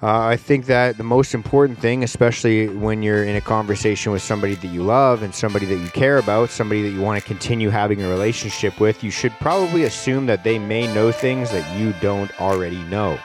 Uh, I think that the most important thing, especially when you're in a conversation with somebody that you love and somebody that you care about, somebody that you want to continue having a relationship with, you should probably assume that they may know things that you don't already know.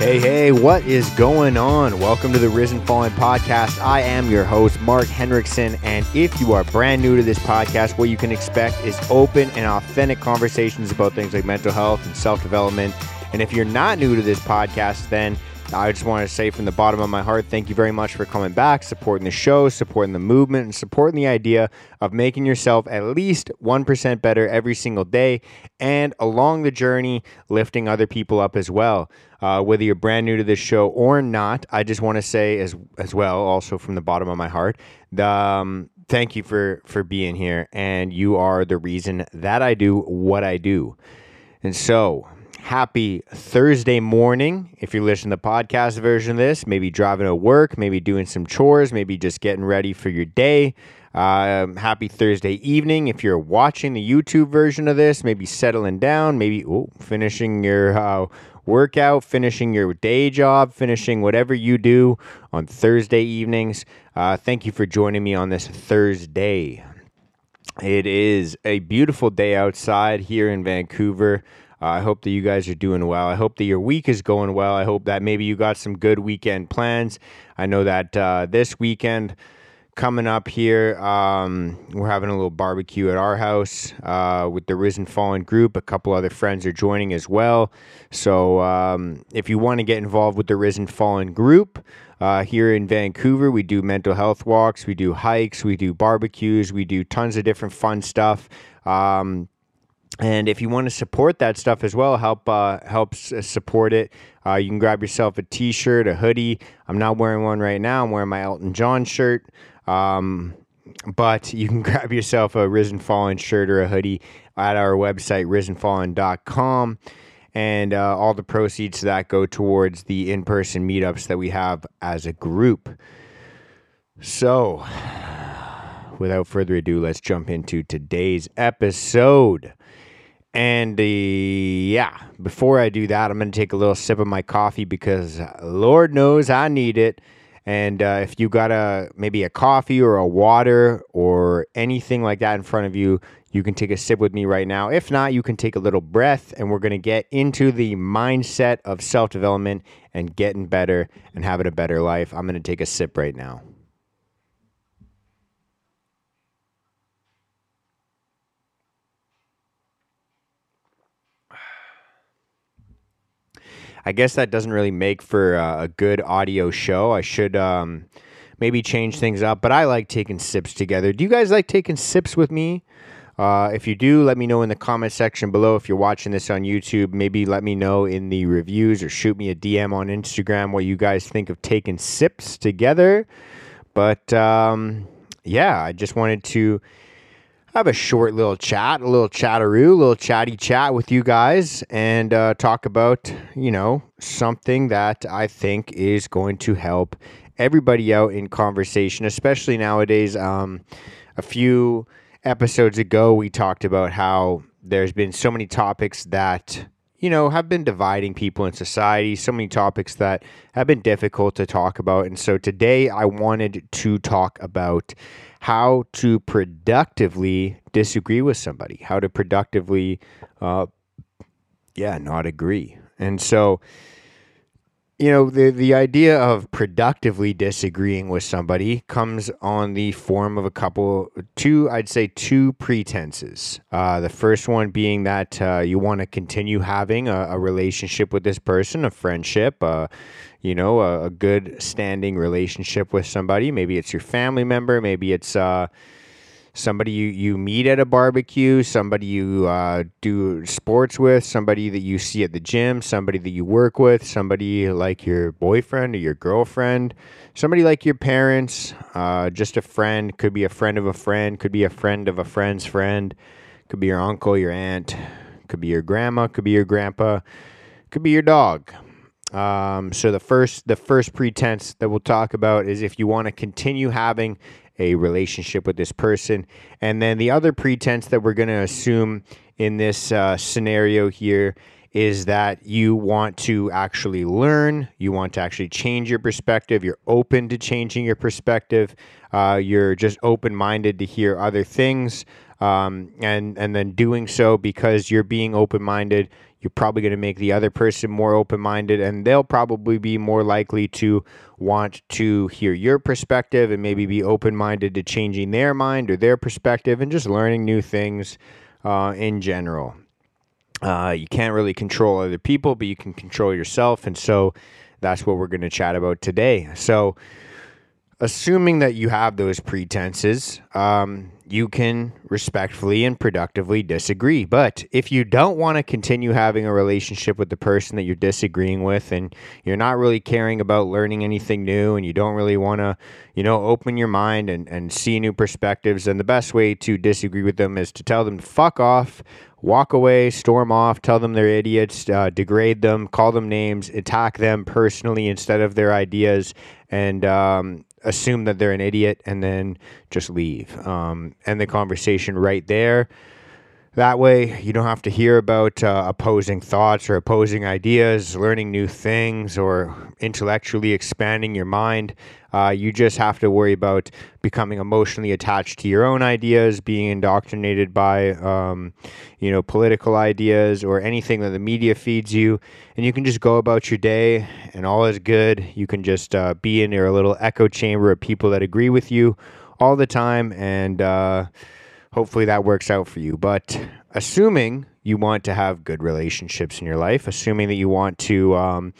Hey, hey, what is going on? Welcome to the Risen Fallen podcast. I am your host, Mark Henriksen. And if you are brand new to this podcast, what you can expect is open and authentic conversations about things like mental health and self development. And if you're not new to this podcast, then I just want to say from the bottom of my heart, thank you very much for coming back, supporting the show, supporting the movement, and supporting the idea of making yourself at least 1% better every single day. And along the journey, lifting other people up as well. Uh, whether you're brand new to this show or not, I just want to say as as well, also from the bottom of my heart, the, um, thank you for for being here, and you are the reason that I do what I do. And so, happy Thursday morning. If you're listening to the podcast version of this, maybe driving to work, maybe doing some chores, maybe just getting ready for your day. Um, happy Thursday evening. If you're watching the YouTube version of this, maybe settling down, maybe ooh, finishing your uh, workout, finishing your day job, finishing whatever you do on Thursday evenings. Uh, thank you for joining me on this Thursday. It is a beautiful day outside here in Vancouver. Uh, I hope that you guys are doing well. I hope that your week is going well. I hope that maybe you got some good weekend plans. I know that uh, this weekend coming up here, um, we're having a little barbecue at our house uh, with the Risen Fallen group. A couple other friends are joining as well. So um, if you want to get involved with the Risen Fallen group, uh, here in Vancouver, we do mental health walks, we do hikes, we do barbecues, we do tons of different fun stuff. Um, and if you want to support that stuff as well, help uh, helps support it. Uh, you can grab yourself a T-shirt, a hoodie. I'm not wearing one right now. I'm wearing my Elton John shirt. Um, but you can grab yourself a Risen Fallen shirt or a hoodie at our website, risenfallen.com. And uh, all the proceeds that go towards the in person meetups that we have as a group. So, without further ado, let's jump into today's episode. And uh, yeah, before I do that, I'm going to take a little sip of my coffee because Lord knows I need it. And uh, if you got a maybe a coffee or a water or anything like that in front of you, you can take a sip with me right now. If not, you can take a little breath, and we're going to get into the mindset of self development and getting better and having a better life. I'm going to take a sip right now. I guess that doesn't really make for uh, a good audio show. I should um, maybe change things up, but I like taking sips together. Do you guys like taking sips with me? Uh, if you do, let me know in the comment section below. If you're watching this on YouTube, maybe let me know in the reviews or shoot me a DM on Instagram what you guys think of taking sips together. But um, yeah, I just wanted to have a short little chat, a little chatteroo, a little chatty chat with you guys and uh, talk about, you know, something that I think is going to help everybody out in conversation, especially nowadays. Um, a few episodes ago, we talked about how there's been so many topics that you know, have been dividing people in society, so many topics that have been difficult to talk about. And so today I wanted to talk about how to productively disagree with somebody, how to productively, uh, yeah, not agree. And so, you know, the, the idea of productively disagreeing with somebody comes on the form of a couple, two, I'd say two pretenses. Uh, the first one being that uh, you want to continue having a, a, relationship with this person, a friendship, uh, you know, a, a, good standing relationship with somebody. Maybe it's your family member, maybe it's, uh, somebody you, you meet at a barbecue, somebody you uh, do sports with, somebody that you see at the gym, somebody that you work with, somebody like your boyfriend or your girlfriend, somebody like your parents, uh, just a friend, could be a friend of a friend, could be a friend of a friend's friend, could be your uncle, your aunt, could be your grandma, could be your grandpa, could be your dog. Um, so the first the first pretense that we'll talk about is if you want to continue having a relationship with this person. And then the other pretense that we're going to assume in this uh, scenario here is that you want to actually learn, you want to actually change your perspective, you're open to changing your perspective, uh, you're just open minded to hear other things. Um, and and then doing so because you're being open minded, you're probably going to make the other person more open minded, and they'll probably be more likely to want to hear your perspective and maybe be open minded to changing their mind or their perspective and just learning new things uh, in general. Uh, you can't really control other people, but you can control yourself. And so that's what we're going to chat about today. So, assuming that you have those pretenses, um, you can respectfully and productively disagree. But if you don't want to continue having a relationship with the person that you're disagreeing with and you're not really caring about learning anything new and you don't really want to, you know, open your mind and, and see new perspectives, then the best way to disagree with them is to tell them to fuck off, walk away, storm off, tell them they're idiots, uh, degrade them, call them names, attack them personally instead of their ideas, and um, assume that they're an idiot and then just leave. Um, end the conversation right there. That way, you don't have to hear about uh, opposing thoughts or opposing ideas, learning new things, or intellectually expanding your mind. Uh, you just have to worry about becoming emotionally attached to your own ideas, being indoctrinated by, um, you know, political ideas or anything that the media feeds you, and you can just go about your day, and all is good. You can just uh, be in your little echo chamber of people that agree with you all the time, and uh, hopefully that works out for you. But assuming you want to have good relationships in your life, assuming that you want to, um,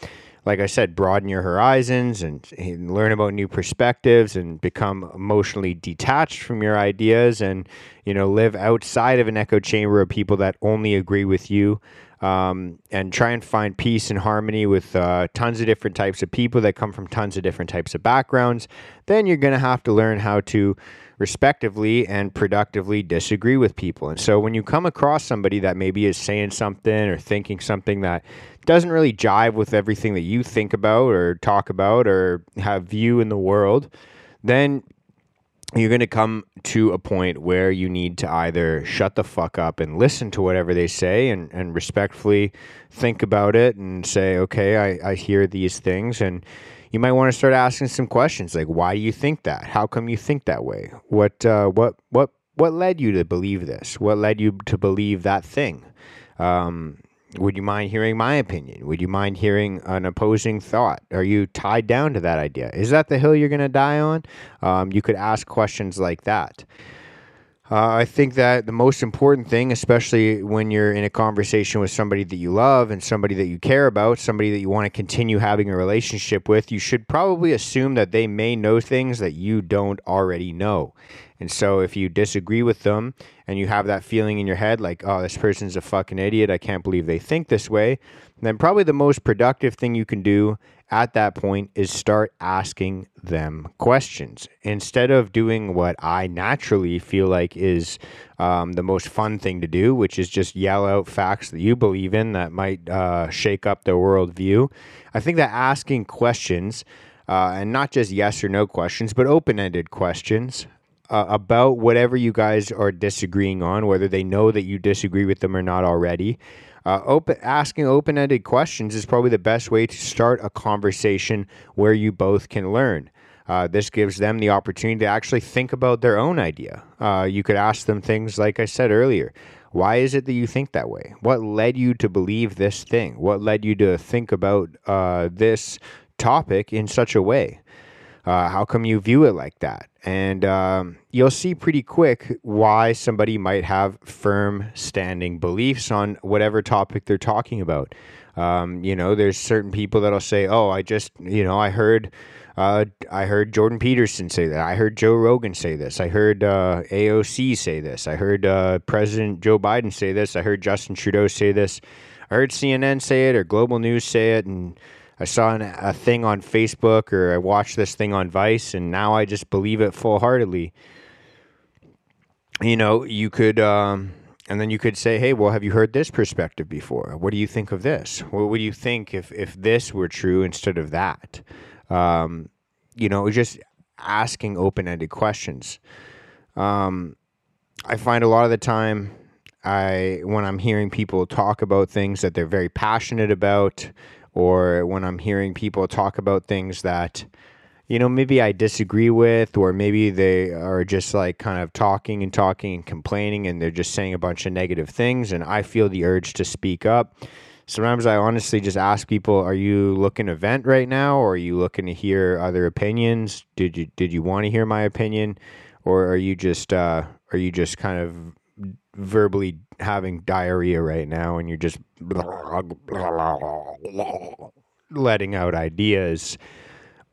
like I said, broaden your horizons and, and, learn about new perspectives and become emotionally detached from your ideas and, you know, live outside of an echo chamber of people that only agree with you. Um, and try and find peace and harmony with uh, tons of different types of people that come from tons of different types of backgrounds, then you're going to have to learn how to respectively and productively disagree with people. And so when you come across somebody that maybe is saying something or thinking something that doesn't really jive with everything that you think about or talk about or have view in the world, then you're going to come to a point where you need to either shut the fuck up and listen to whatever they say and, and respectfully think about it and say, okay, I, I hear these things. And you might want to start asking some questions like, why do you think that? How come you think that way? What uh, what what what led you to believe this? What led you to believe that thing? Um, would you mind hearing my opinion? Would you mind hearing an opposing thought? Are you tied down to that idea? Is that the hill you're going to die on? Um, you could ask questions like that. Uh, I think that the most important thing, especially when you're in a conversation with somebody that you love and somebody that you care about, somebody that you want to continue having a relationship with, you should probably assume that they may know things that you don't already know. And so if you disagree with them and you have that feeling in your head, like, oh, this person's a fucking idiot, I can't believe they think this way, then probably the most productive thing you can do at that point is start asking them questions instead of doing what I naturally feel like is um, the most fun thing to do, which is just yell out facts that you believe in that might uh, shake up their worldview. I think that asking questions, uh, and not just yes or no questions, but open ended questions. Uh, about whatever you guys are disagreeing on, whether they know that you disagree with them or not already, uh, open asking open-ended questions is probably the best way to start a conversation where you both can learn. Uh, this gives them the opportunity to actually think about their own idea. Uh, you could ask them things like I said earlier. Why is it that you think that way? What led you to believe this thing? What led you to think about uh, this topic in such a way? Uh, how come you view it like that? And um, you'll see pretty quick why somebody might have firm standing beliefs on whatever topic they're talking about. Um, you know, there's certain people that'll say, "Oh, I just, you know, I heard." Uh, I heard Jordan Peterson say that. I heard Joe Rogan say this. I heard uh, AOC say this. I heard uh, President Joe Biden say this. I heard Justin Trudeau say this. I heard CNN say it or Global News say it. And I saw an, a thing on Facebook or I watched this thing on Vice, and now I just believe it full heartedly. You know, you could, um, and then you could say, hey, well, have you heard this perspective before? What do you think of this? What would you think if, if this were true instead of that? Um, you know, just asking open ended questions. Um, I find a lot of the time, I when I'm hearing people talk about things that they're very passionate about, or when I'm hearing people talk about things that you know, maybe I disagree with, or maybe they are just like kind of talking and talking and complaining and they're just saying a bunch of negative things. And I feel the urge to speak up. Sometimes I honestly just ask people, are you looking to vent right now? Or are you looking to hear other opinions? Did you, did you want to hear my opinion? Or are you just, uh, are you just kind of verbally having diarrhea right now and you're just letting out ideas?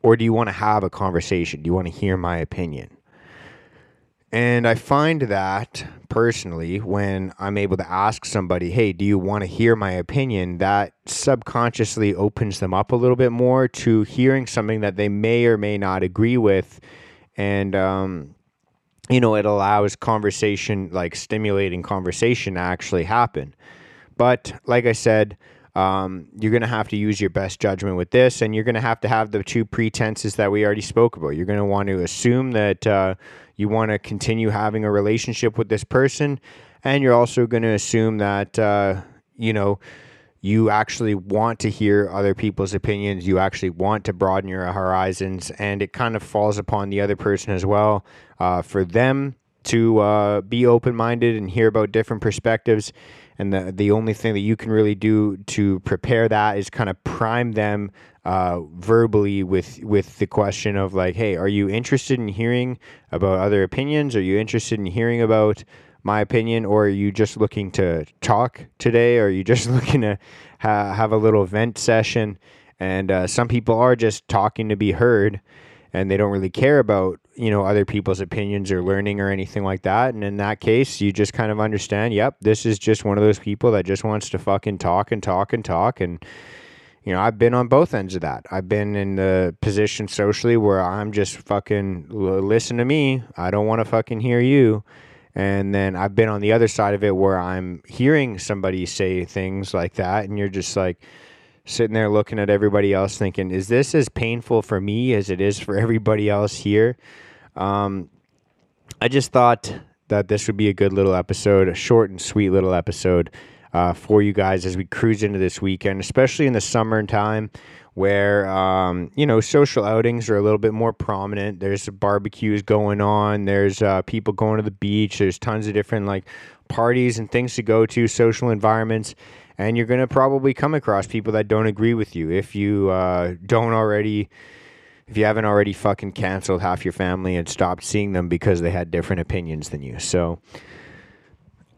Or do you want to have a conversation? Do you want to hear my opinion? And I find that personally, when I'm able to ask somebody, hey, do you want to hear my opinion? That subconsciously opens them up a little bit more to hearing something that they may or may not agree with. And, um, you know, it allows conversation, like stimulating conversation to actually happen. But like I said, um, you're going to have to use your best judgment with this, and you're going to have to have the two pretenses that we already spoke about. You're going to want to assume that uh, you want to continue having a relationship with this person, and you're also going to assume that, uh, you know, you actually want to hear other people's opinions. You actually want to broaden your horizons, and it kind of falls upon the other person as well uh, for them to uh, be open minded and hear about different perspectives and the the only thing that you can really do to prepare that is kind of prime them uh, verbally with with the question of like, hey, are you interested in hearing about other opinions? Are you interested in hearing about my opinion, or are you just looking to talk today? Or are you just looking to ha- have a little vent session? And uh, some people are just talking to be heard, and they don't really care about you know other people's opinions or learning or anything like that. And in that case you just kind of understand yep this is just one of those people that just wants to fucking talk and talk and talk. And you know i've been on both ends of that. I've been in the position socially where i'm just fucking listen to me. I don't want to fucking hear you and then i've been on the other side of it where i'm hearing somebody say things like that and you're just like sitting there looking at everybody else thinking is this as painful for me as it is for everybody else here? Um, I just thought that this would be a good little episode, a short and sweet little episode uh, for you guys as we cruise into this weekend, especially in the summertime where um, you know social outings are a little bit more prominent. There's barbecues going on. There's uh, people going to the beach. There's tons of different like parties and things to go to, social environments, and you're gonna probably come across people that don't agree with you if you uh, don't already if you haven't already fucking canceled half your family and stopped seeing them because they had different opinions than you. So,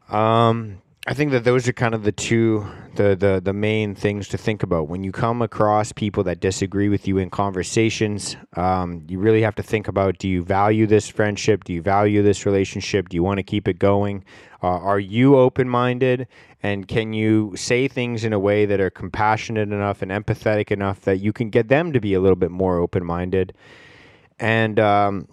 um, I think that those are kind of the two the, the the main things to think about when you come across people that disagree with you in conversations. Um, you really have to think about: Do you value this friendship? Do you value this relationship? Do you want to keep it going? Uh, are you open minded? And can you say things in a way that are compassionate enough and empathetic enough that you can get them to be a little bit more open minded? And um,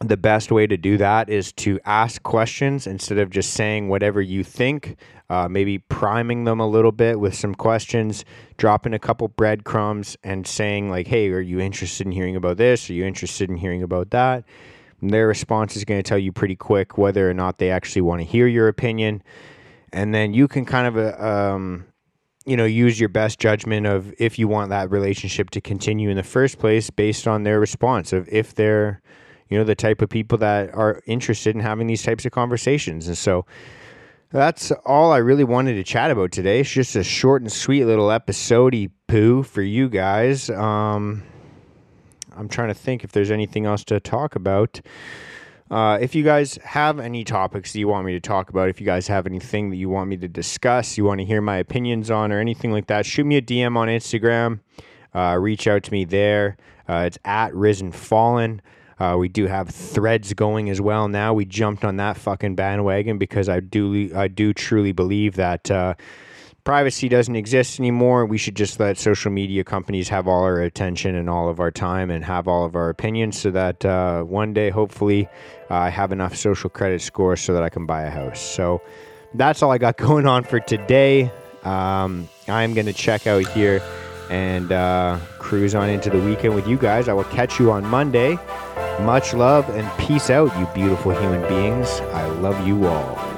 the best way to do that is to ask questions instead of just saying whatever you think. Uh, maybe priming them a little bit with some questions, dropping a couple breadcrumbs, and saying, like, hey, are you interested in hearing about this? Are you interested in hearing about that? And their response is going to tell you pretty quick whether or not they actually want to hear your opinion. And then you can kind of, uh, um, you know, use your best judgment of if you want that relationship to continue in the first place based on their response of if they're you know, the type of people that are interested in having these types of conversations. And so that's all I really wanted to chat about today. It's just a short and sweet little episode poo for you guys. Um, I'm trying to think if there's anything else to talk about. Uh, if you guys have any topics that you want me to talk about, if you guys have anything that you want me to discuss, you want to hear my opinions on, or anything like that, shoot me a DM on Instagram. Uh, reach out to me there. Uh, it's at Risen Fallen. Uh, we do have threads going as well now. We jumped on that fucking bandwagon because I do I do truly believe that uh, privacy doesn't exist anymore. We should just let social media companies have all our attention and all of our time and have all of our opinions, so that uh, one day, hopefully, I have enough social credit score so that I can buy a house. So that's all I got going on for today. Um, I'm gonna check out here and uh, cruise on into the weekend with you guys. I will catch you on Monday Much love and peace out, you beautiful human beings. I love you all.